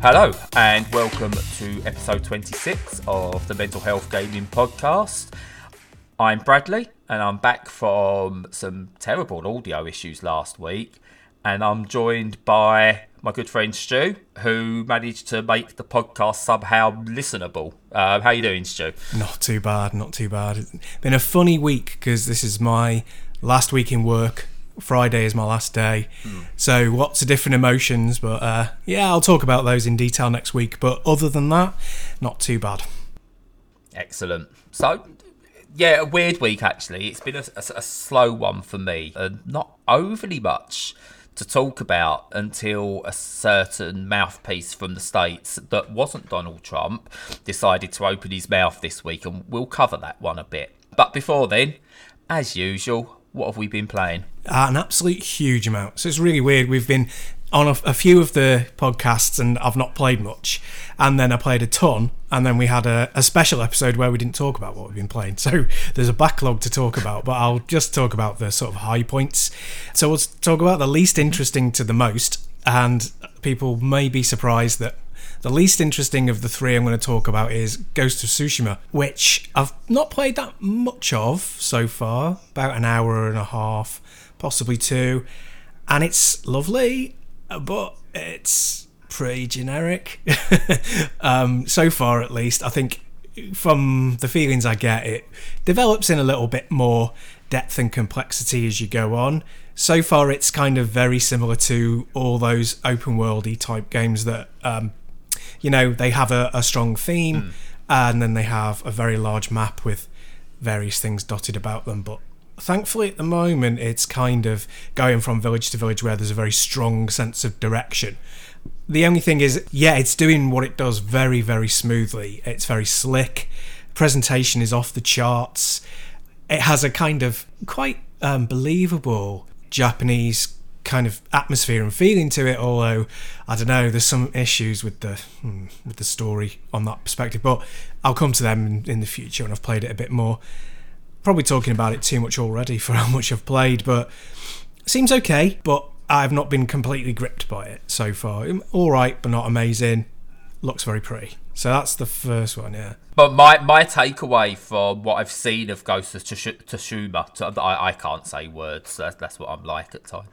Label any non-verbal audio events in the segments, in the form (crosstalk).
Hello, and welcome to episode 26 of the Mental Health Gaming Podcast. I'm Bradley, and I'm back from some terrible audio issues last week, and I'm joined by my good friend Stu, who managed to make the podcast somehow listenable. Uh, how are you doing, Stu? Not too bad, not too bad. It's been a funny week because this is my last week in work. Friday is my last day, so lots of different emotions. But uh, yeah, I'll talk about those in detail next week. But other than that, not too bad. Excellent. So, yeah, a weird week actually. It's been a, a- a slow one for me, and not overly much to talk about until a certain mouthpiece from the States that wasn't Donald Trump decided to open his mouth this week, and we'll cover that one a bit. But before then, as usual, what have we been playing? Uh, an absolute huge amount. So it's really weird. We've been on a, a few of the podcasts and I've not played much. And then I played a ton. And then we had a, a special episode where we didn't talk about what we've been playing. (laughs) So there's a backlog to talk about, but I'll just talk about the sort of high points. So we'll talk about the least interesting to the most. And people may be surprised that the least interesting of the three I'm going to talk about is Ghost of Tsushima, which I've not played that much of so far, about an hour and a half, possibly two. And it's lovely, but it's pretty generic. (laughs) um, so far, at least. I think from the feelings I get, it develops in a little bit more depth and complexity as you go on. So far, it's kind of very similar to all those open worldy type games that, um, you know, they have a, a strong theme and then they have a very large map with various things dotted about them. But thankfully, at the moment, it's kind of going from village to village where there's a very strong sense of direction. The only thing is, yeah, it's doing what it does very, very smoothly. It's very slick. Presentation is off the charts. It has a kind of quite um, believable Japanese kind of atmosphere and feeling to it. Although I don't know, there's some issues with the hmm, with the story on that perspective. But I'll come to them in, in the future when I've played it a bit more. Probably talking about it too much already for (laughs) how much I've played, but seems okay. But I've not been completely gripped by it so far. All right, but not amazing. Looks very pretty. So that's the first one, yeah. But my, my takeaway from what I've seen of Ghost of Tsush- Tsushima, I can't say words, that's, that's what I'm like at times.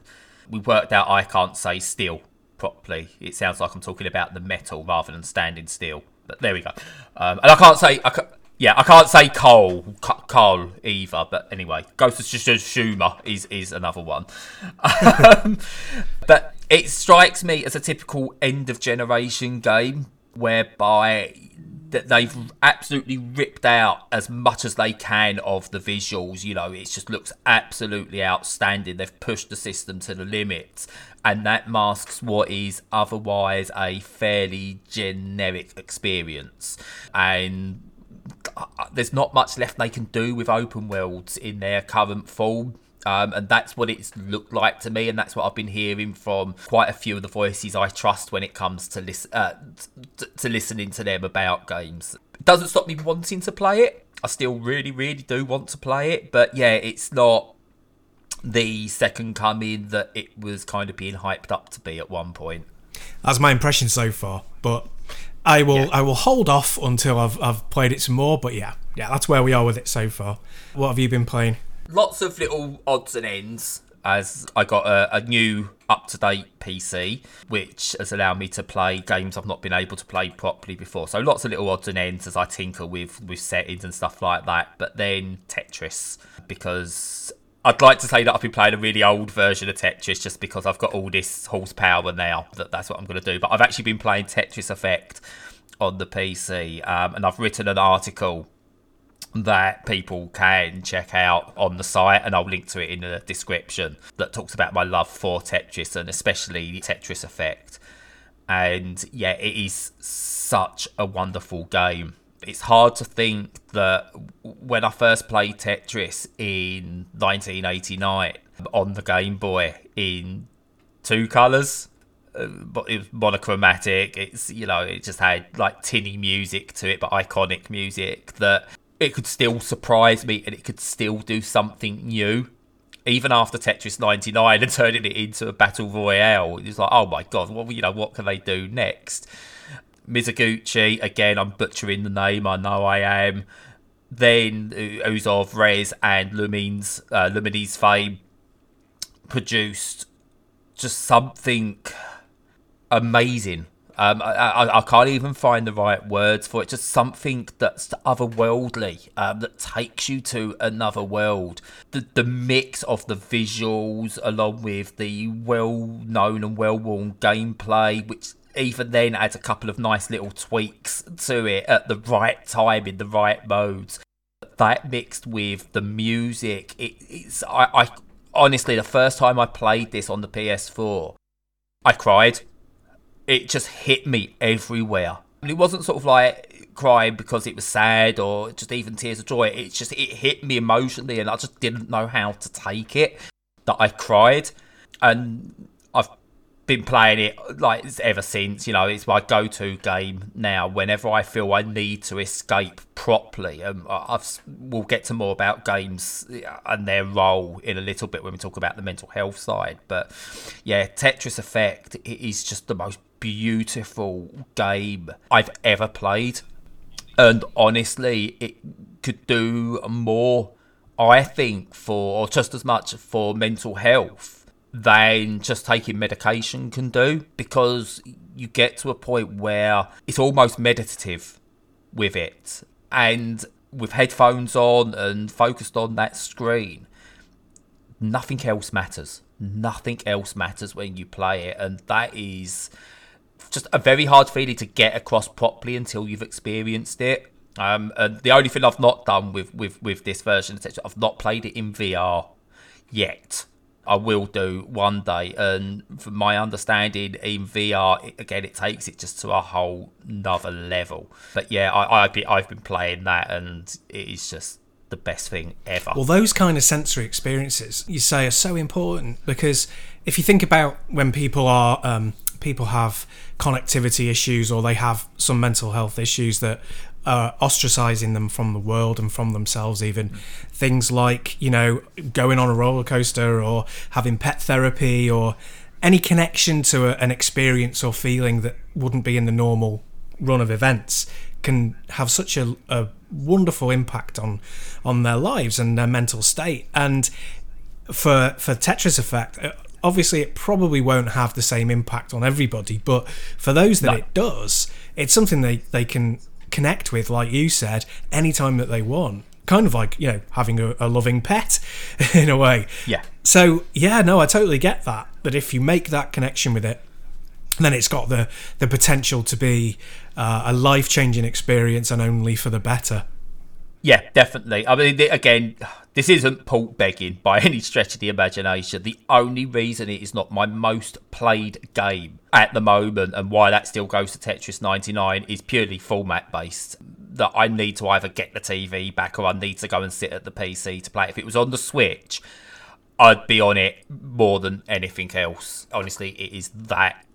We worked out I can't say still properly. It sounds like I'm talking about the metal rather than standing still. But there we go. Um, and I can't say, I ca- yeah, I can't say coal, co- coal either. But anyway, Ghost of Tsushima is, is another one. Um, but it strikes me as a typical end of generation game whereby that they've absolutely ripped out as much as they can of the visuals. You know, it just looks absolutely outstanding. They've pushed the system to the limit, and that masks what is otherwise a fairly generic experience. And uh, there's not much left they can do with open worlds in their current form. Um, and that's what it's looked like to me, and that's what I've been hearing from quite a few of the voices I trust when it comes to listen uh, t- to listening to them about games. It doesn't stop me wanting to play it. I still really, really do want to play it, but yeah, it's not the second coming that it was kind of being hyped up to be at one point. That's my impression so far. But I will Yeah. I will hold off until I've I've played it some more. But yeah, yeah, that's where we are with it so far. What have you been playing? Lots of little odds and ends as I got a, a new up to date PC, which has allowed me to play games I've not been able to play properly before. So lots of little odds and ends as I tinker with with settings and stuff like that. But then Tetris because. I'd like to say that I've been playing a really old version of Tetris just because I've got all this horsepower now. That that's what I'm going to do. But I've actually been playing Tetris Effect on the PC, um, and I've written an article that people can check out on the site, and I'll link to it in the description that talks about my love for Tetris and especially the Tetris Effect. And yeah, it is such a wonderful game. It's hard to think that when I first played Tetris in 1989 on the Game Boy in two colours, uh, but it was monochromatic. It's you know it just had like tinny music to it, but iconic music that it could still surprise me and it could still do something new. even after Tetris 99 and (laughs) turning it into a battle royale, it's like, oh my god, well, you know, what can they do next? Mizuguchi, again, I'm butchering the name, I know I am. Then who's of Rez and Lumines, uh, Lumines fame, produced just something amazing um, I, I, I, can't even find the right words for it. Just something that's otherworldly, um, that takes you to another world. The the mix of the visuals, along with the well-known and well-worn gameplay, which even then adds a couple of nice little tweaks to it at the right time in the right modes. That mixed with the music, it, it's I, I honestly the first time I played this on the PS4, I cried it just hit me everywhere. And it wasn't sort of like crying because it was sad or just even tears of joy. It just it hit me emotionally, and I just didn't know how to take it. That I cried, and I've been playing it like ever since. You know, it's my go-to game now. Whenever I feel I need to escape properly, um, I've we'll get to more about games and their role in a little bit when we talk about the mental health side. But yeah, Tetris Effect is just the most beautiful game I've ever played. And honestly, it could do more, I think, for, or just as much for mental health than just taking medication can do because you get to a point where it's almost meditative with it. And with headphones on and focused on that screen, nothing else matters. Nothing else matters when you play it. And that is just a very hard feeling to get across properly until you've experienced it. Um, and the only thing I've not done with, with, with this version, I've not played it in VR yet. I will do one day, and from my understanding, in VR, it, again, it takes it just to a whole another level. But yeah, I, I've been I've been playing that, and it is just the best thing ever. Well, those kind of sensory experiences you say are so important because if you think about when people are um, people have connectivity issues or they have some mental health issues that are ostracizing them from the world and from themselves even. Things like you know going on a roller coaster or having pet therapy or any connection to a, an experience or feeling that wouldn't be in the normal run of events can have such a, a wonderful impact on on their lives and their mental state. And for for Tetris Effect, uh, obviously it probably won't have the same impact on everybody, but for those that no. it does, it's something they, they can connect with, like you said, anytime that they want. Kind of like, you know, having a, a loving pet (laughs) in a way. Yeah. So, yeah, no, I totally get that. That if you make that connection with it, then it's got the, the potential to be uh, a life changing experience and only for the better. Yeah, definitely. I mean, again, this isn't port begging by (laughs) any stretch of the imagination. The only reason it is not my most played game at the moment and why that still goes to Tetris 99 is purely format based. That I need to either get the TV back or I need to go and sit at the PC to play. If it was on the Switch, I'd be on it more than anything else. Honestly, it is that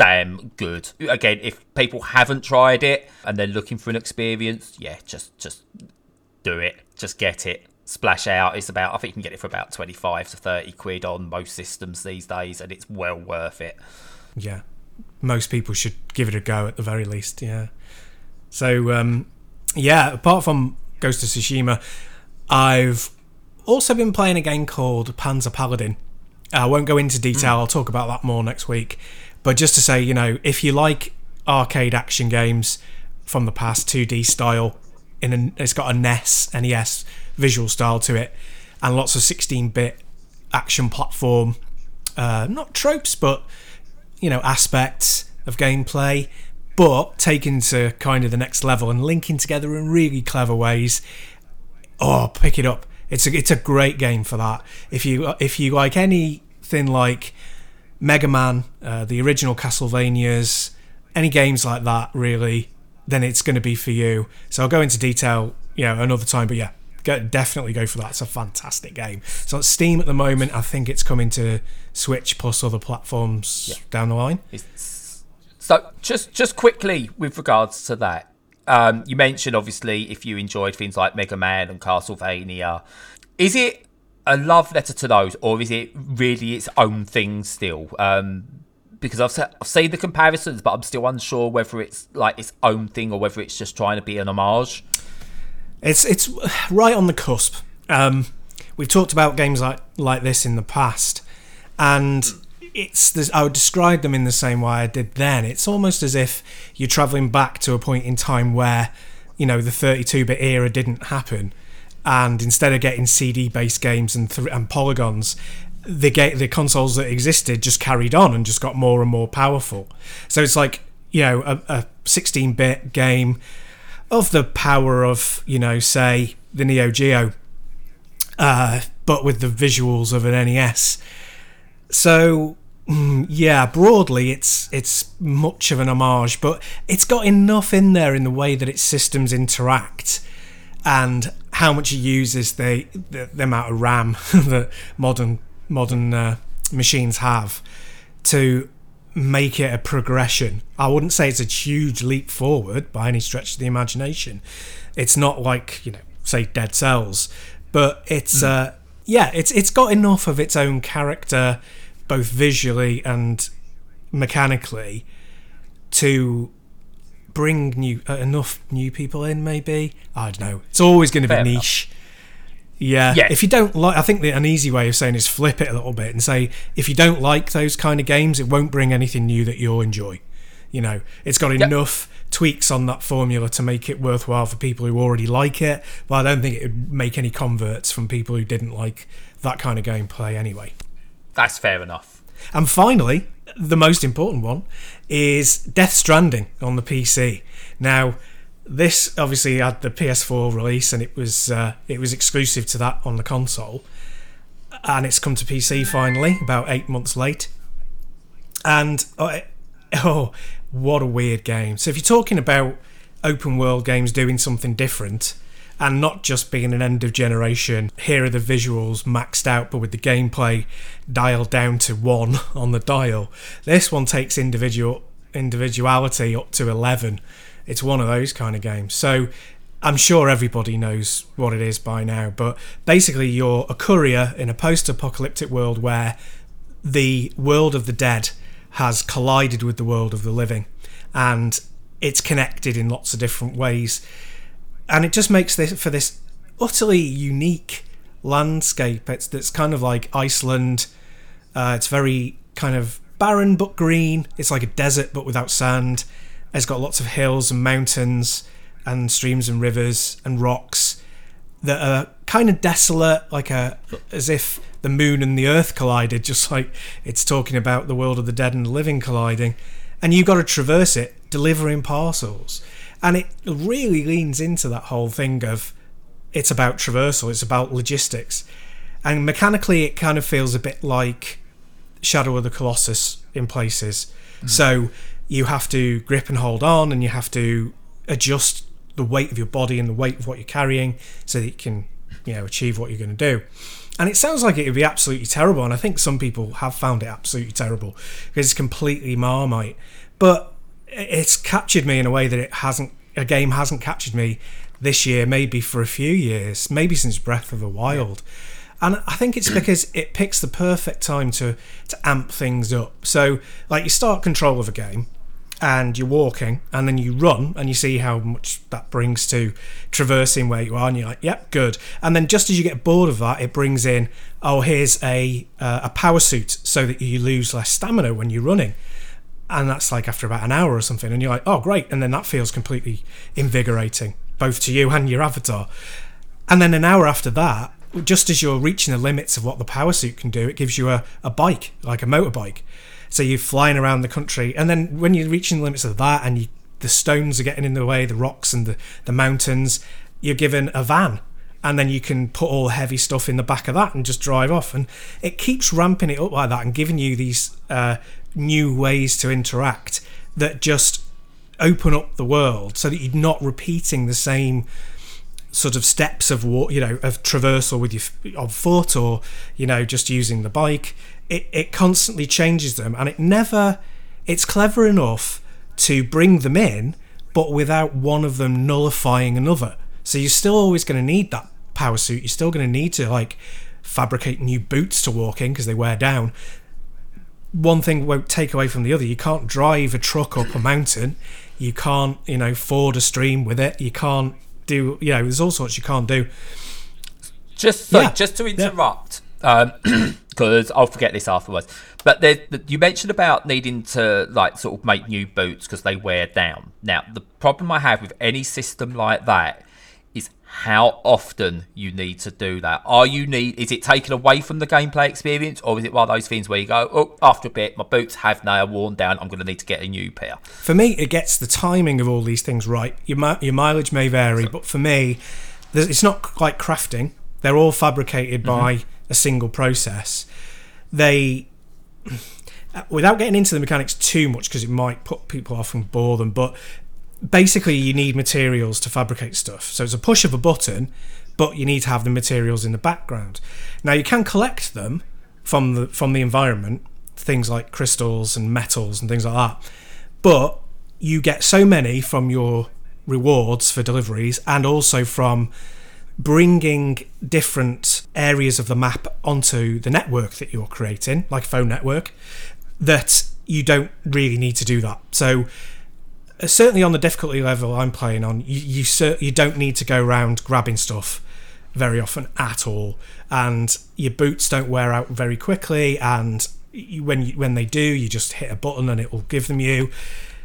damn good. Again, if people haven't tried it and they're looking for an experience, yeah, just just do it. Just get it splash out It's about I think you can get it for about 25 to 30 quid on most systems these days and it's well worth it. Yeah. Most people should give it a go at the very least, yeah. So um yeah, apart from Ghost of Tsushima, I've also been playing a game called Panzer Paladin. I won't go into detail, mm. I'll talk about that more next week. But just to say, you know, if you like arcade action games from the past 2D style, in it's got a NES, NES visual style to it, and lots of 16-bit action platform, uh, not tropes, but you know aspects of gameplay, but taken to kind of the next level and linking together in really clever ways. Oh, pick it up! It's a it's a great game for that. If you if you like anything like Mega Man, uh, the original Castlevanias, any games like that, really, then it's going to be for you. So I'll go into detail, you know, another time. But yeah, go, definitely go for that. It's a fantastic game. So on Steam at the moment, I think it's coming to Switch plus other platforms yeah. down the line. It's, so just just quickly with regards to that, um, you mentioned obviously if you enjoyed things like Mega Man and Castlevania, is it a love letter to those, or is it really its own thing still? Um, because I've, I've seen the comparisons, but I'm still unsure whether it's like its own thing or whether it's just trying to be an homage. It's it's right on the cusp. Um, we've talked about games like like this in the past, and it's this, I would describe them in the same way I did then. It's almost as if you're traveling back to a point in time where you know the 32-bit era didn't happen, and instead of getting CD-based games and th- and polygons, the ga- the consoles that existed just carried on and just got more and more powerful. So it's like you know a, a 16-bit game of the power of you know say the Neo Geo, uh, but with the visuals of an NES. So mm, yeah, broadly it's it's much of an homage, but it's got enough in there in the way that its systems interact and how much it uses the the, the amount of RAM (laughs) that modern modern uh, machines have to make it a progression. I wouldn't say it's a huge leap forward by any stretch of the imagination. It's not like you know, say Dead Cells, but it's uh, yeah, it's it's got enough of its own character, both visually and mechanically, to bring new uh, enough new people in. Maybe I don't know. It's always going to be Fair enough. niche. Yeah. Yeah. If you don't like, I think that an easy way of saying is flip it a little bit and say if you don't like those kind of games, it won't bring anything new that you'll enjoy. You know, it's got enough tweaks on that formula to make it worthwhile for people who already like it, but I don't think it would make any converts from people who didn't like that kind of gameplay anyway. That's fair enough. And finally, the most important one is Death Stranding on the PC. Now, this obviously had the PS4 release, and it was uh, it was exclusive to that on the console, and it's come to PC finally about eight months late. And oh, (laughs) oh, what a weird game! So if you're talking about open world games doing something different, and not just being an end of generation, here are the visuals maxed out, but with the gameplay dialed down to one (laughs) on the dial. This one takes individual individuality up to eleven. It's one of those kind of games. So I'm sure everybody knows what it is by now, but basically you're a courier in a post-apocalyptic world where the world of the dead has collided with the world of the living and it's connected in lots of different ways and it just makes this for this utterly unique landscape it's that's kind of like iceland uh, it's very kind of barren but green it's like a desert but without sand it's got lots of hills and mountains and streams and rivers and rocks that are kind of desolate, like a as if the moon and the earth collided, (laughs) just like it's talking about the world of the dead and the living colliding. And you've got to traverse it, delivering parcels. And it really leans into that whole thing of it's about traversal, it's about logistics. And mechanically, it kind of feels a bit like Shadow of the Colossus in places. Mm-hmm. So you have to grip and hold on, and you have to adjust the weight of your body and the weight of what you're carrying so that you can, you know, achieve what you're going to do. And it sounds like it would be absolutely terrible, and I think some people have found it absolutely terrible because it's completely marmite. But it's captured me in a way that it hasn't. A game hasn't captured me this year, maybe for a few years, maybe since Breath of the Wild. And I think it's (clears throat) because it picks the perfect time to to amp things up. So, like, you start control of a game, and you're walking, and then you run, and you see how much that brings to traversing where you are, and you're like, "Yep, good." And then just as you get bored of that, it brings in, "Oh, here's a uh, a power suit, so that you lose less stamina when you're running." And that's like after about an hour or something, and you're like, "Oh, great!" And then that feels completely invigorating, both to you and your avatar. And then an hour after that, just as you're reaching the limits of what the power suit can do, it gives you a, a bike, like a motorbike. So you're flying around the country, and then when you're reaching the limits of that, and you, the stones are getting in the way, the rocks and the, the mountains, you're given a van, and then you can put all the heavy stuff in the back of that and just drive off. And it keeps ramping it up like that and giving you these uh, new ways to interact that just open up the world so that you're not repeating the same sort of steps of wa- you know of traversal with your on foot or you know just using the bike. It it constantly changes them and it never it's clever enough to bring them in but without one of them nullifying another. So you're still always going to need that power suit. You're still going to need to like fabricate new boots to walk in because they wear down. One thing won't take away from the other. You can't drive a truck up a mountain. You can't, you know, ford a stream with it. You can't do, you know, there's all sorts you can't do. Just so, yeah. just to interrupt, because um, (clears throat) I'll forget this afterwards. But there, you mentioned about needing to like sort of make new boots because they wear down. Now, the problem I have with any system like that how often you need to do that. Are you need is it taken away from the gameplay experience, or is it one of those things where you go, oh, after a bit, my boots have now worn down. I'm going to need to get a new pair. For me, it gets the timing of all these things right. Your your mileage may vary, but for me, it's not like crafting. They're all fabricated mm-hmm. by a single process. They without getting into the mechanics too much because it might put people off and bore them, but basically you need materials to fabricate stuff. So it's a push of a button, but you need to have the materials in the background. Now you can collect them from the from the environment, things like crystals and metals and things like that. But you get so many from your rewards for deliveries and also from bringing different areas of the map onto the network that you're creating, like a phone network, that you don't really need to do that. So certainly on the difficulty level I'm playing on, you you, you don't need to go around grabbing stuff very often at all, and your boots don't wear out very quickly. And you, when you, when they do, you just hit a button and it will give them you.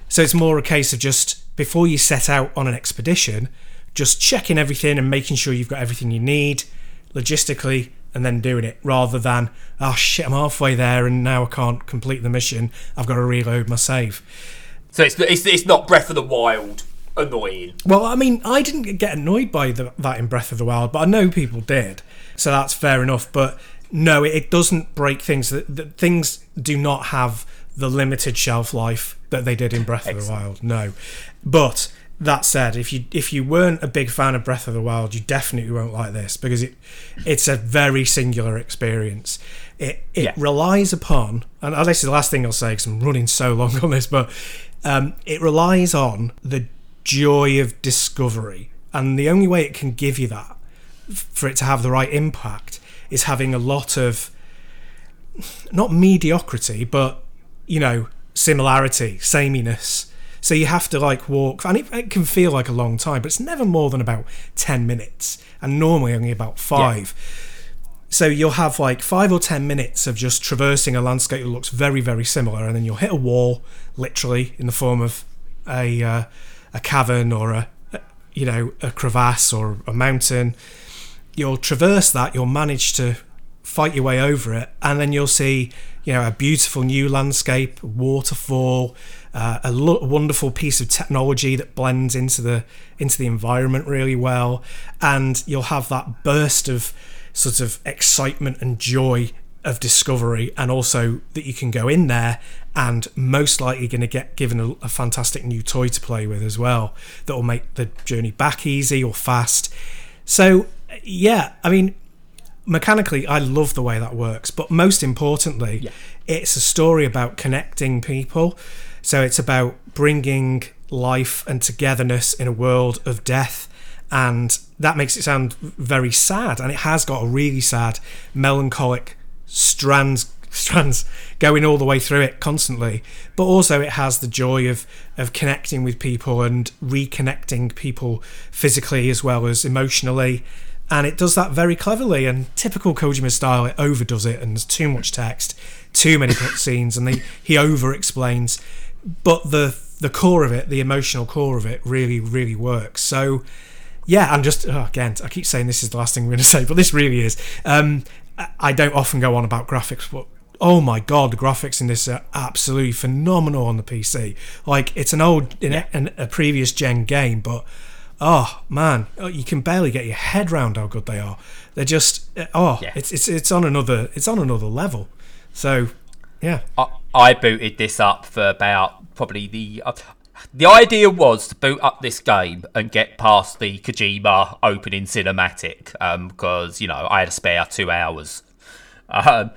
So it's more a case of just before you set out on an expedition, just checking everything and making sure you've got everything you need logistically and then doing it rather than oh shit I'm halfway there and now I can't complete the mission I've got to reload my save so it's, it's, it's not Breath of the Wild annoying. Well, I mean, I didn't get annoyed by the, that in Breath of the Wild, but I know people did, so that's fair enough. But no, it, it doesn't break things. That, that, things do not have the limited shelf life that they did in Breath of the Wild. No, but that said, if you if you weren't a big fan of Breath of the Wild, you definitely won't like this because it it's a very singular experience. It it yeah. relies upon, and this is the last thing I'll say because I'm running so long on this, but um, it relies on the joy of discovery, and the only way it can give you that for it to have the right impact is having a lot of not mediocrity, but you know, similarity, sameness. So you have to like walk, and it, it, can feel like a long time, but it's never more than about 10 minutes, and normally only about five. Yeah. So you'll have like five or 10 minutes of just traversing a landscape that looks very, very similar, and then you'll hit a wall, literally in the form of a uh, a cavern or a, a you know a crevasse or a mountain. You'll traverse that. You'll manage to fight your way over it, and then you'll see you know a beautiful new landscape, waterfall, uh, a lo- wonderful piece of technology that blends into the into the environment really well, and you'll have that burst of sort of excitement and joy of discovery and also that you can go in there and most likely going to get given a, a, fantastic new toy to play with as well that will make the journey back easy or fast so yeah i mean mechanically i love the way that works but most importantly yeah. it's a story about connecting people so it's about bringing life and togetherness in a world of death and that makes it sound very sad and it has got a really sad melancholic strands strands going all the way through it constantly. But also it has the joy of of connecting with people and reconnecting people physically as well as emotionally. And it does that very cleverly and typical Kojima style it overdoes it and there's too much text too many cutscenes and they, he over explains but the the core of it the emotional core of it really really works. So yeah, I'm just oh, again. I keep saying this is the last thing we're going (laughs) to say, but this really is. Um, I don't often go on about graphics, but oh my god, the graphics in this are absolutely phenomenal on the PC. Like it's an old, yeah. an, a previous gen game, but oh man, oh, you can barely get your head around how good they are. They're just oh, yeah. it's it's it's on another it's on another level. So yeah, I, I booted this up for about probably the. The idea was to boot up this game and get past the Kojima opening cinematic because, um, you know, I had a spare two hours. Um,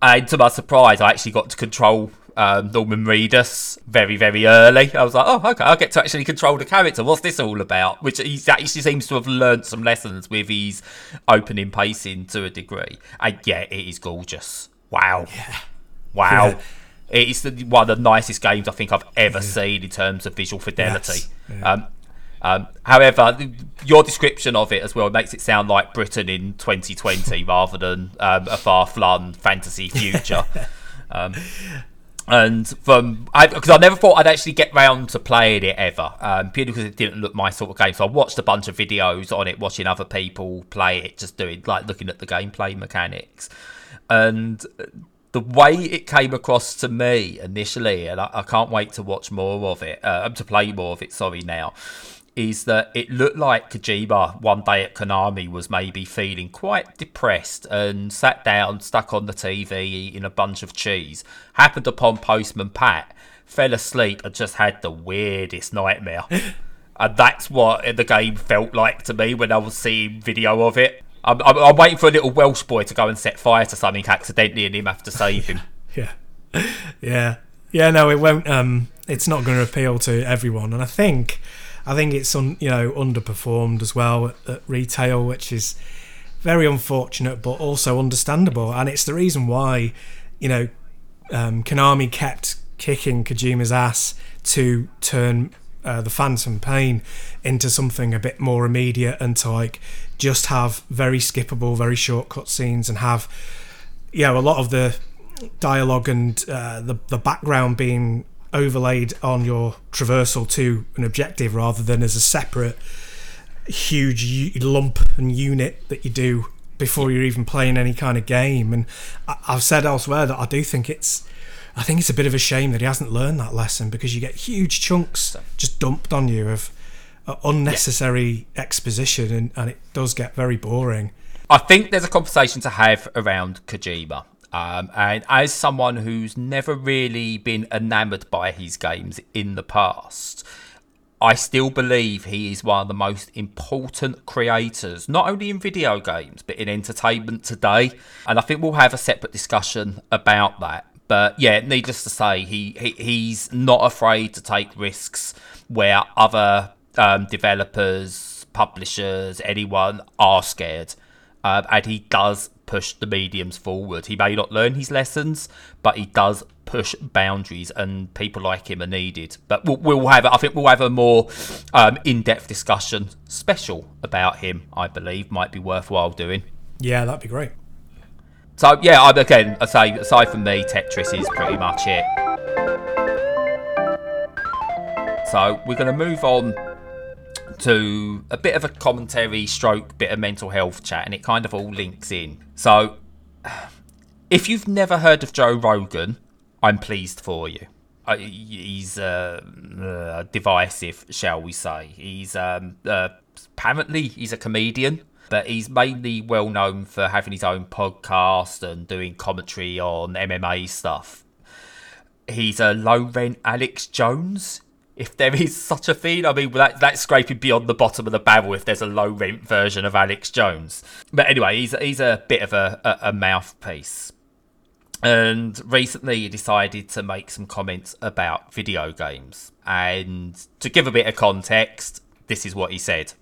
and to my surprise, I actually got to control um, Norman Reedus very, very early. I was like, oh, okay, I get to actually control the character. What's this all about? Which he actually seems to have learnt some lessons with his opening pacing to a degree. And yeah, it is gorgeous. Wow. Yeah. Wow. Yeah. It is the, one of the nicest games I think I've ever seen in terms of visual fidelity. Yes. Yeah. Um, um, however, your description of it as well makes it sound like Britain in 2020 (laughs) rather than um, a far-flung fantasy future. (laughs) um, and from because I, I, never thought I'd actually get round to playing it ever, um, purely because it didn't look my sort of game. So I watched a bunch of videos on it, watching other people play it, just doing like looking at the gameplay mechanics, and the way it came across to me initially, and I, I can't wait to watch more of it, uh, to play more of it. Sorry, now is that it looked like Kojima one day at Konami was maybe feeling quite depressed and sat down, stuck on the TV, eating a bunch of cheese, happened upon Postman Pat, fell asleep, and just had the weirdest nightmare. (laughs) and that's what the game felt like to me when I was seeing video of it. I'm, I'm, I'm, waiting for a little Welsh boy to go and set fire to something accidentally and him have to save him. (laughs) yeah. Yeah. Yeah, no, it won't. Um, it's not going to appeal to everyone. And I think I think it's un, you know underperformed as well at, at retail, which is very unfortunate, but also understandable. And it's the reason why you know um, Konami kept kicking Kojima's ass to turn uh, the Phantom Pain into something a bit more immediate and to like just have very skippable, very short cut scenes and have know a lot of the dialogue and uh, the the background being overlaid on your traversal to an objective rather than as a separate huge lump and unit that you do before you're even playing any kind of game. And I've said elsewhere that I do think it's. I think it's a bit of a shame that he hasn't learned that lesson because you get huge chunks just dumped on you of unnecessary yeah. exposition and, and it does get very boring. I think there's a conversation to have around Kojima um, and as someone who's never really been enamored by his games in the past, I still believe he is one of the most important creators, not only in video games, but in entertainment today. And I think we'll have a separate discussion about that. But yeah, needless to say, he, he he's not afraid to take risks where other um, developers, publishers, anyone are scared. Uh, and he does push the mediums forward. He may not learn his lessons, but he does push boundaries, and people like him are needed. But we'll, we'll have, I think, we'll have a more um, in-depth discussion special about him. I believe might be worthwhile doing. Yeah, that'd be great. So yeah, I, again, I say aside from me, Tetris is pretty much it. So we're going to move on to a bit of a commentary stroke bit of mental health chat and it kind of all links in. So (sighs) if you've never heard of joe rogan i'm pleased for you. He's uh, uh, divisive shall we say. He's um, uh, apparently he's a comedian but he's mainly well known for having his own podcast and doing commentary on mma stuff. He's a low rent alex jones if there is such a thing. I mean, that, that's scraping beyond the bottom of the barrel if there's a low rent version of Alex Jones. But anyway, he's, he's a bit of a, a, a mouthpiece. And recently he decided to make some comments about video games. And to give a bit of context, this is what he said.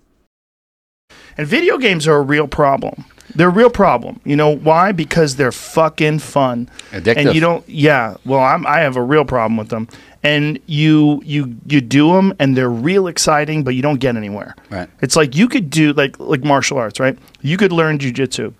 And video games are a real problem. They're a real problem. You know why? Because they're fucking fun. Addictive. And you don't. Yeah. Well, I'm, I have a real problem with them. And you you you do them, and they're real exciting, but you don't get anywhere. Right. It's like you could do like like martial arts, right? You could learn jujitsu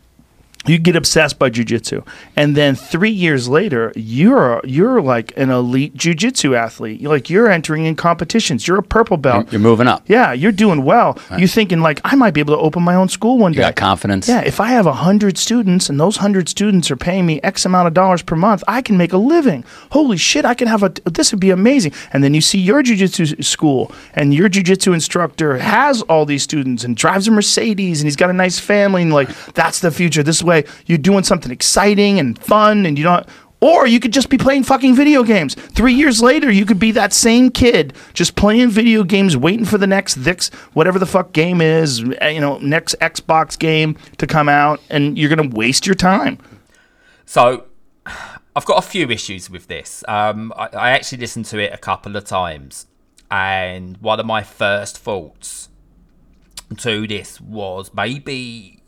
you get obsessed by jujitsu, and then three years later, you're you're like an elite jujitsu athlete. You're like you're entering in competitions. You're a purple belt. You're moving up. Yeah, you're doing well. Right. You're thinking like I might be able to open my own school one you day. got confidence. Yeah, if I have a hundred students and those hundred students are paying me X amount of dollars per month, I can make a living. Holy shit, I can have a. This would be amazing. And then you see your jujitsu school, and your jujitsu instructor has all these students and drives a Mercedes, and he's got a nice family, and like that's the future. This way, you're doing something exciting and fun, and you don't. Or you could just be playing fucking video games. Three years later, you could be that same kid just playing video games, waiting for the next this whatever the fuck game is, eh, you know, next Xbox game to come out, and you're gonna waste your time. So, (sighs) I've got a few issues with this. Um, I, I actually listened to it a couple of times, and one of my first thoughts to this was maybe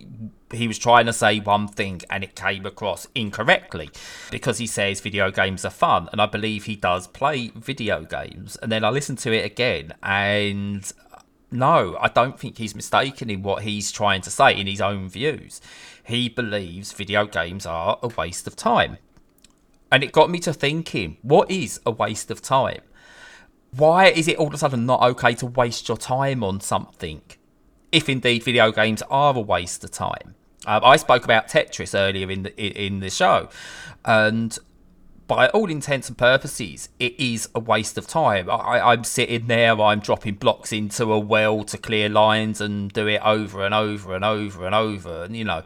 he was trying to say one thing and it came across incorrectly because he says video games are fun and I believe he does play video games. And then I listened to it again and uh, no I don't think he's mistaken in what he's trying to say in his own views. He believes video games are a waste of time. And it got me to thinking what is a waste of time? Why is it all of a sudden not okay to waste your time on something if indeed video games are a waste of time. Um, I spoke about Tetris earlier in the in the show, and by all intents and purposes, it is a waste of time. I, am sitting there, I'm dropping blocks into a well to clear lines and do it over and over and over and over, and you know,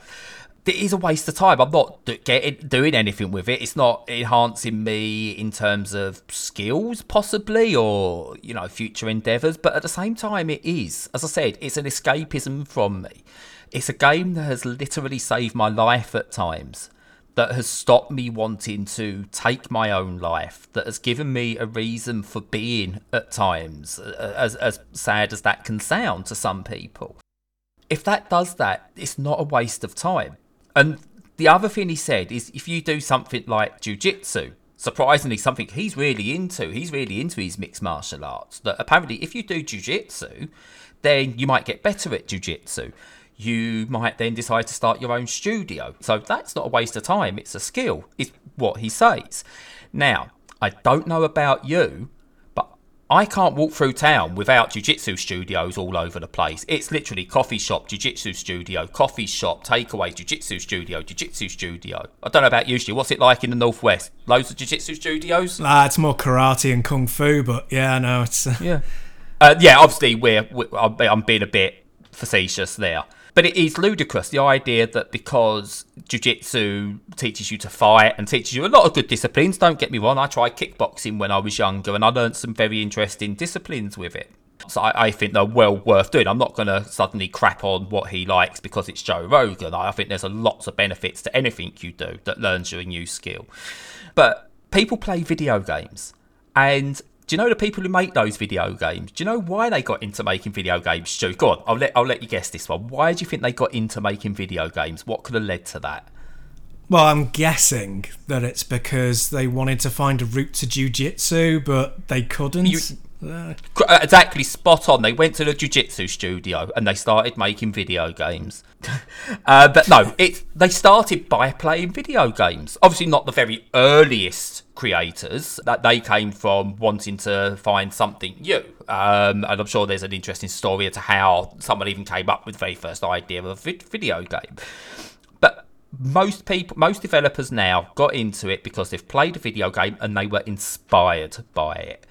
it is a waste of time. I'm not getting doing anything with it. It's not enhancing me in terms of skills, possibly, or you know, future endeavors. But at the same time, it is, as I said, it's an escapism from me. It's a game that has literally saved my life at times. That has stopped me wanting to take my own life. That has given me a reason for being at times, as as sad as that can sound to some people if that does that, it's not a waste of time. And the other thing he said is if you do something like jujitsu, surprisingly something he's really into, he's really into his mixed martial arts. That apparently if you do jujitsu, then you might get better at jujitsu. You might then decide to start your own studio. So that's not a waste of time, it's a skill, is what he says. Now, I don't know about you, I can't walk through town without jiu-jitsu studios all over the place. It's literally coffee shop, jiu-jitsu studio, coffee shop, takeaway, jiu-jitsu studio, jiu-jitsu studio. I don't know about you, What's it like in the northwest? Loads of jiu-jitsu studios? Ah, it's more karate and kung fu, but yeah, no, it's uh... yeah, uh, yeah. Obviously, we're, we're I'm being a bit facetious there. But it is ludicrous the idea that because jiu-jitsu teaches you to fight and teaches you a lot of good disciplines. Don't get me wrong, I tried kickboxing when I was younger and I learned some very interesting disciplines with it. So I, I think they're well worth doing. I'm not going to suddenly crap on what he likes because it's Joe Rogan. I think there's a lots of benefits to anything you do that learns you a new skill. But people play video games and do you know the people who make those video games? Do you know why they got into making video games, Stu? Go on, I'll let I'll let you guess this one. Why do you think they got into making video games? What could have led to that? Well, I'm guessing that it's because they wanted to find a route to jujitsu, but they couldn't. You, uh, exactly spot on. They went to the jiu-jitsu studio and they started making video games. (laughs) uh, but no, it they started by playing video games. Obviously, not the very earliest creators that they came from wanting to find something new. Um, and I'm sure there's an interesting story as to how someone even came up with the very first idea of a video game. But most people, most developers now got into it because they've played a video game and they were inspired by it.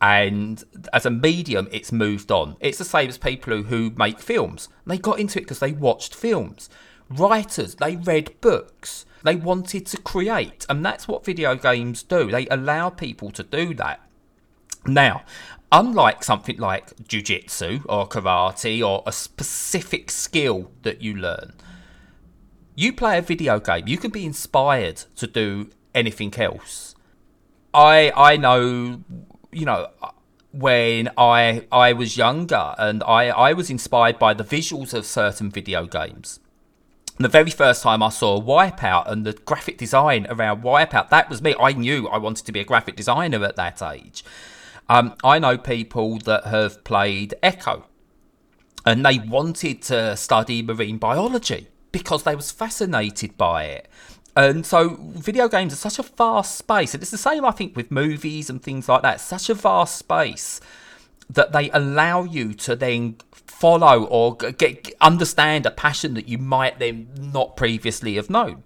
And as a medium, it's moved on. It's the same as people who, who make films. They got into it because they watched films. Writers, they read books they wanted to create, and that's what video games do. They allow people to do that. Now, unlike something like jujitsu or karate or a specific skill that you learn, you play a video game, you can be inspired to do anything else. I I know, you know, when I I was younger and I I was inspired by the visuals of certain video games the very first time I saw Wipeout and the graphic design around Wipeout, that was me. I knew I wanted to be a graphic designer at that age. Um, I know people that have played Ecco and they wanted to study marine biology because they was fascinated by it. And so video games are such a vast space. And it's the same, I think, with movies and things like that. Such a vast space that they allow you to then follow or get understand a passion that you might then not previously have known.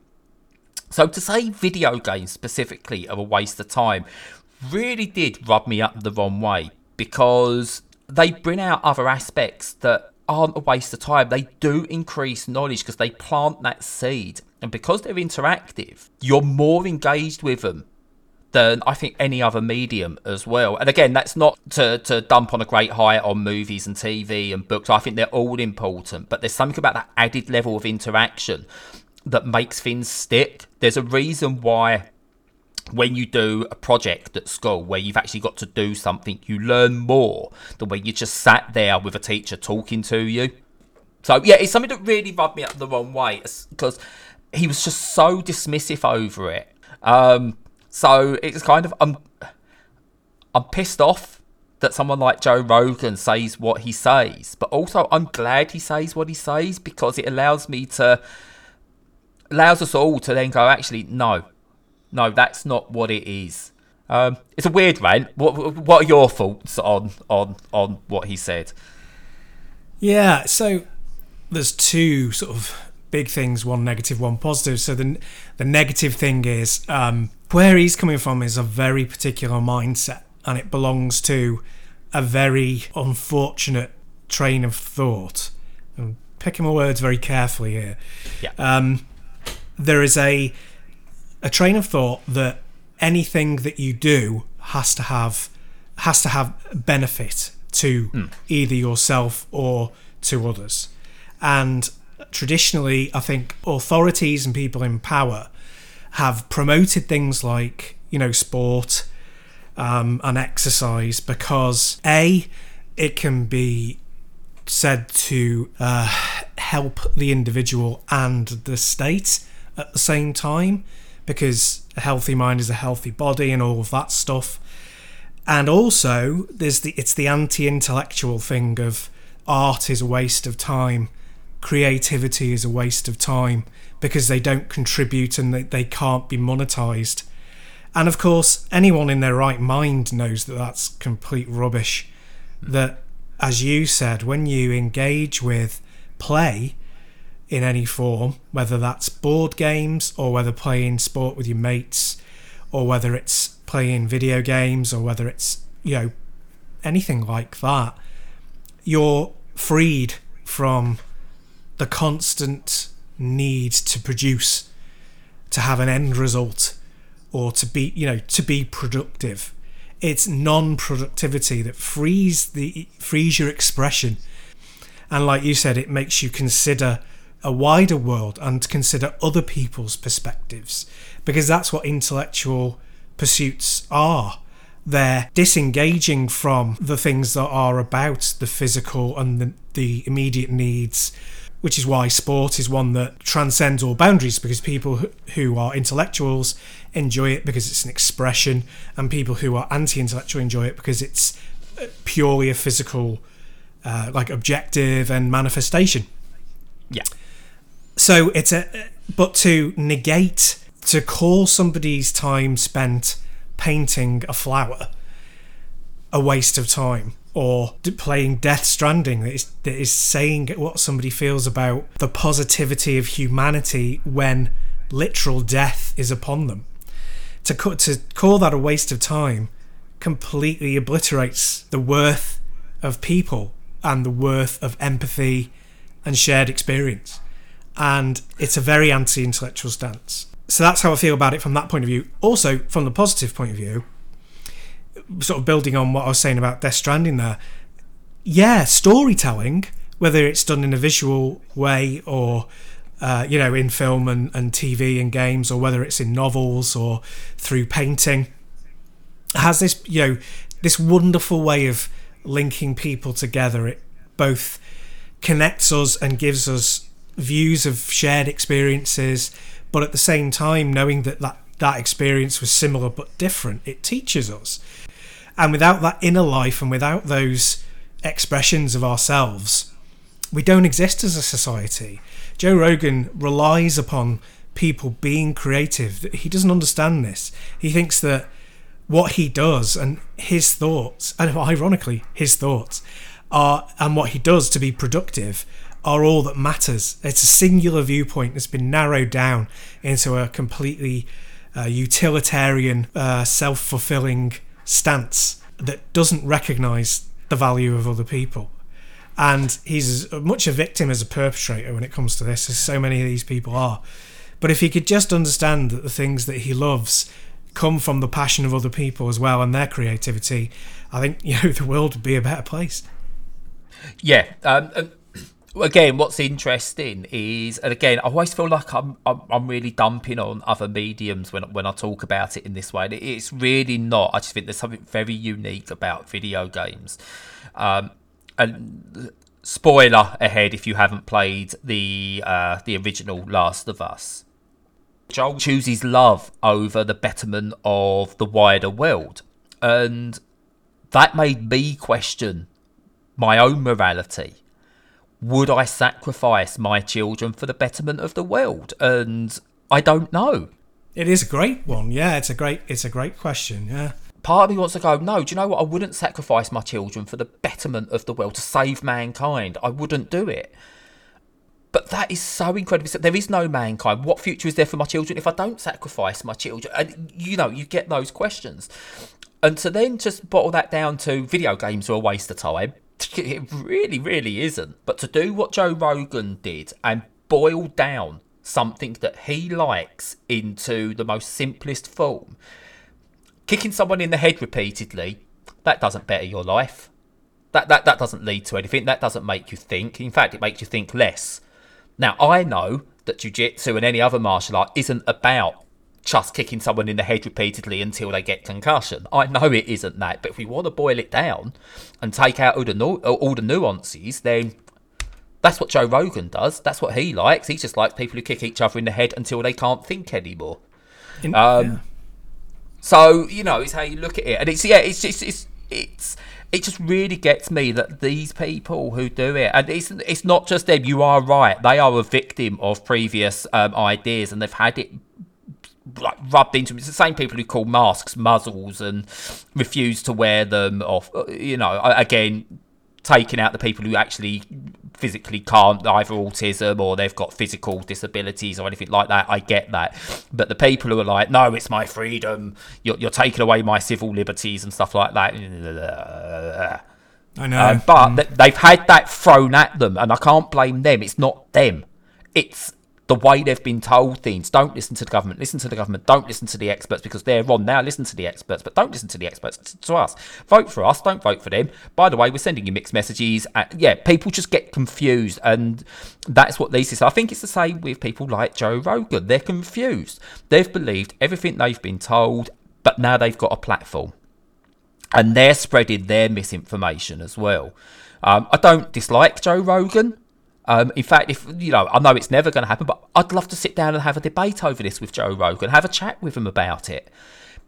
So to say video games specifically are a waste of time really did rub me up the wrong way because they bring out other aspects that aren't a waste of time. They do increase knowledge because they plant that seed. And because they're interactive, you're more engaged with them than I think any other medium as well. And again, that's not to, to dump on a great high on movies and TV and books. I think they're all important, but there's something about that added level of interaction that makes things stick. There's a reason why when you do a project at school where you've actually got to do something, you learn more than when you just sat there with a teacher talking to you. So yeah, it's something that really rubbed me up the wrong way because he was just so dismissive over it. Um, so it's kind of I'm I'm pissed off that someone like Joe Rogan says what he says, but also I'm glad he says what he says because it allows me to allows us all to then go actually no, no, that's not what it is. Um, it's a weird rant. What what are your thoughts on on on what he said? Yeah, so there's two sort of big things, one negative, one positive. So the the negative thing is um, where he's coming from is a very particular mindset, and it belongs to a very unfortunate train of thought. I'm picking my words very carefully here. Yeah. Um, there is a a train of thought that anything that you do has to have has to have benefit to either yourself or to others. And traditionally, I think authorities and people in power have promoted things like, you know, sport um, and exercise because A, it can be said to uh, help the individual and the state at the same time because a healthy mind is a healthy body and all of that stuff. And also, there's the it's the anti-intellectual thing of art is a waste of time, creativity is a waste of time because they don't contribute and they, they can't be monetized. And of course, anyone in their right mind knows that that's complete rubbish. That, as you said, when you engage with play in any form, whether that's board games or whether playing sport with your mates or whether it's playing video games or whether it's, you know, anything like that, you're freed from the constant need to produce, to have an end result, or to be, you know, to be productive. It's non-productivity that frees the frees your expression, and like you said, it makes you consider a wider world and consider other people's perspectives because that's what intellectual pursuits are. They're disengaging from the things that are about the physical and the, the immediate needs, which is why sport is one that transcends all boundaries because people who- are intellectuals enjoy it because it's an expression, and people who are anti intellectual enjoy it because it's uh, purely a physical, uh, like objective and manifestation. Yeah. So it's a but to negate to call somebody's time spent painting a flower a waste of time or playing Death Stranding that is, that is saying what somebody feels about the positivity of humanity when literal death is upon them. To, co- to call that a waste of time completely obliterates the worth of people and the worth of empathy and shared experience. And it's a very anti intellectual stance. So that's how I feel about it from that point of view. Also, from the positive point of view, sort of building on what I was saying about Death Stranding there, yeah, storytelling, whether it's done in a visual way or uh, you know in film and, and TV and games, or whether it's in novels or through painting, has this you know this wonderful way of linking people together. It both connects us and gives us views of shared experiences, but at the same time, knowing that that, that experience was similar but different, it teaches us. And without that inner life and without those expressions of ourselves, we don't exist as a society. Joe Rogan relies upon people being creative. He doesn't understand this. He thinks that what he does and his thoughts, and ironically, his thoughts, are and what he does to be productive are all that matters. It's a singular viewpoint that's been narrowed down into a completely uh, utilitarian, uh, self fulfilling stance that doesn't recognize the value of other people. And he's as much a victim as a perpetrator when it comes to this, as so many of these people are. But if he could just understand that the things that he loves come from the passion of other people as well and their creativity, I think (laughs) you know the world would be a better place. Yeah, um, again, what's interesting is, and again, I always feel like I'm, I'm I'm really dumping on other mediums when when I talk about it in this way. It's really not. I just think there's something very unique about video games. Um, and spoiler ahead if you haven't played the uh, the original Last of Us. Joel chooses love over the betterment of the wider world, and that made me question my own morality would I sacrifice my children for the betterment of the world? And I don't know. It is a great one. Yeah, it's a great it's a great question. Yeah. Part of me wants to go, no, do you know what? I wouldn't sacrifice my children for the betterment of the world to save mankind. I wouldn't do it. But that is so incredible. There is no mankind. What future is there for my children if I don't sacrifice my children? And you know, you get those questions. And to then just bottle that down to video games are a waste of time it really, really isn't. But to do what Joe Rogan did and boil down something that he likes into the most simplest form, kicking someone in the head repeatedly, that doesn't better your life. That, that, that doesn't lead to anything. That doesn't make you think. In fact, it makes you think less. Now, I know that jiu jitsu and any other martial art isn't about just kicking someone in the head repeatedly until they get concussion. I know it isn't that, but if we want to boil it down and take out all the, nu- all the nuances, then that's what Joe Rogan does. That's what he likes. He just likes people who kick each other in the head until they can't think anymore. In, um, yeah. So you know, it's how you look at it, and it's yeah, it's just it's it's it just really gets me that these people who do it, and it's it's not just them. You are right; they are a victim of previous um, ideas, and they've had it like rubbed into It's the same people who call masks muzzles and refuse to wear them off. Uh, you know, again, taking out the people who actually physically can't either autism or they've got physical disabilities or anything like that. I get that. But the people who are like no it's my freedom. You're, you're taking away my civil liberties and stuff like that. I know. Um, but mm. they've had that thrown at them and i can't blame them. It's not them. It's the way they've been told things. Don't listen to the government. Listen to the government. Don't listen to the experts because they're wrong. Now listen to the experts, but don't listen to the experts. To us, vote for us. Don't vote for them. By the way, we're sending you mixed messages. Uh, yeah, people just get confused, and that's what these is. I think it's the same with people like Joe Rogan. They're confused. They've believed everything they've been told, but now they've got a platform, and they're spreading their misinformation as well. Um, I don't dislike Joe Rogan. Um, in fact, if you know, I know it's never going to happen, but I'd love to sit down and have a debate over this with Joe Rogan, have a chat with him about it,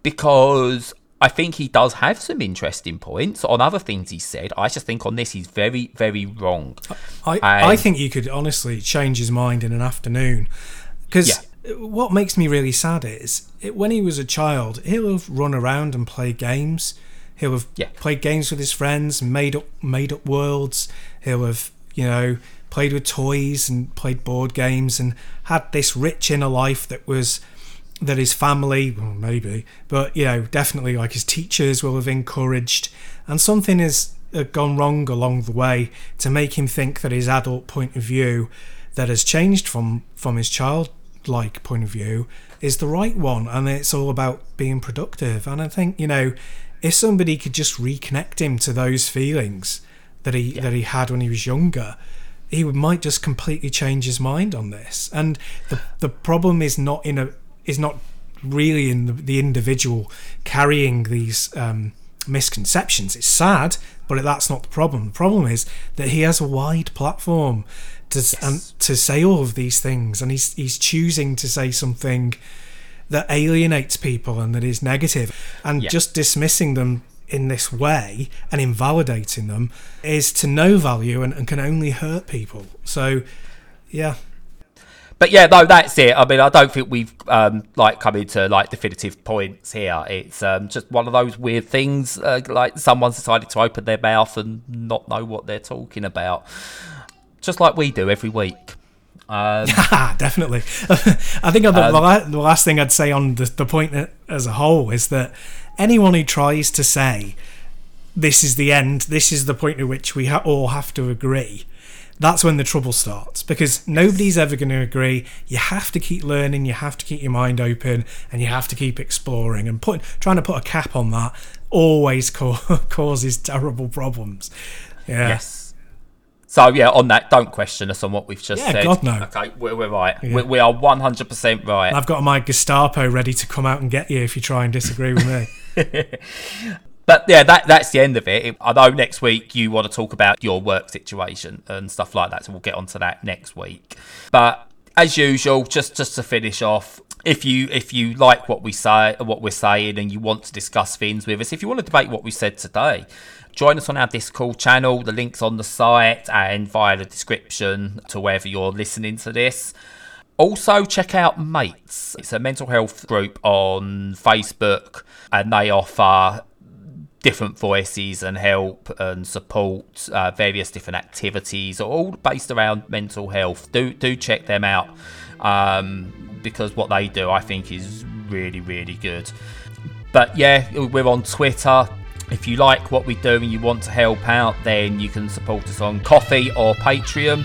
because I think he does have some interesting points on other things he said. I just think on this he's very, very wrong. I, I think you could honestly change his mind in an afternoon, because. Yeah. What makes me really sad is it, when he was a child, he'll have run around and played games. He'll have yeah. played games with his friends, made up made up worlds. He'll have you know played with toys and played board games and had this rich inner life that was that his family well maybe but you know definitely like his teachers will have encouraged and something has uh, gone wrong along the way to make him think that his adult point of view that has changed from from his childlike point of view is the right one and it's all about being productive and i think you know if somebody could just reconnect him to those feelings that he yeah. that he had when he was younger he might just completely change his mind on this. And the the problem is not in a is not really in the, the individual carrying these um, misconceptions. It's sad, but that's not the problem. The problem is that he has a wide platform to yes. and to say all of these things, and he's he's choosing to say something that alienates people and that is negative, and yeah. just dismissing them in this way and invalidating them is to no value and, and can only hurt people. So, yeah. But yeah, no, that's it. I mean, I don't think we've um, like come into like definitive points here. It's um, just one of those weird things. Uh, like someone's decided to open their mouth and not know what they're talking about, just like we do every week. Um, (laughs) Definitely. (laughs) I think the, um, the, last thing I'd say on the, the point as a whole is that anyone who tries to say this is the end, this is the point at which we ha- all have to agree, that's when the trouble starts because nobody's ever going to agree. You have to keep learning, you have to keep your mind open, and you have to keep exploring. And put, trying to put a cap on that always (laughs) ca- causes terrible problems. Yeah. Yes. So yeah, on that, don't question us on what we've just Yeah, said. God, no. Okay, we're, we're right. We, we are one hundred percent right. I've got my Gestapo ready to come out and get you if you try and disagree with me. (laughs) (laughs) But yeah, that that's the end of it. I know next week you want to talk about your work situation and stuff like that, so we'll get onto that next week. But as usual, just just to finish off, if you if you like what we say, what we're saying, and you want to discuss things with us, if you want to debate what we said today, join us on our Discord channel. The link's on the site and via the description to wherever you're listening to this. Also, check out Mates. It's a mental health group on Facebook, and they offer different voices and help and support, uh, various different activities, all based around mental health. Do do check them out um, because what they do, I think, is really really good. But yeah, we're on Twitter. If you like what we do and you want to help out, then you can support us on Ko-fi or Patreon.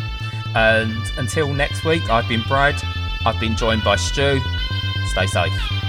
And until next week, I've been Brad. I've been joined by Stu. Stay safe.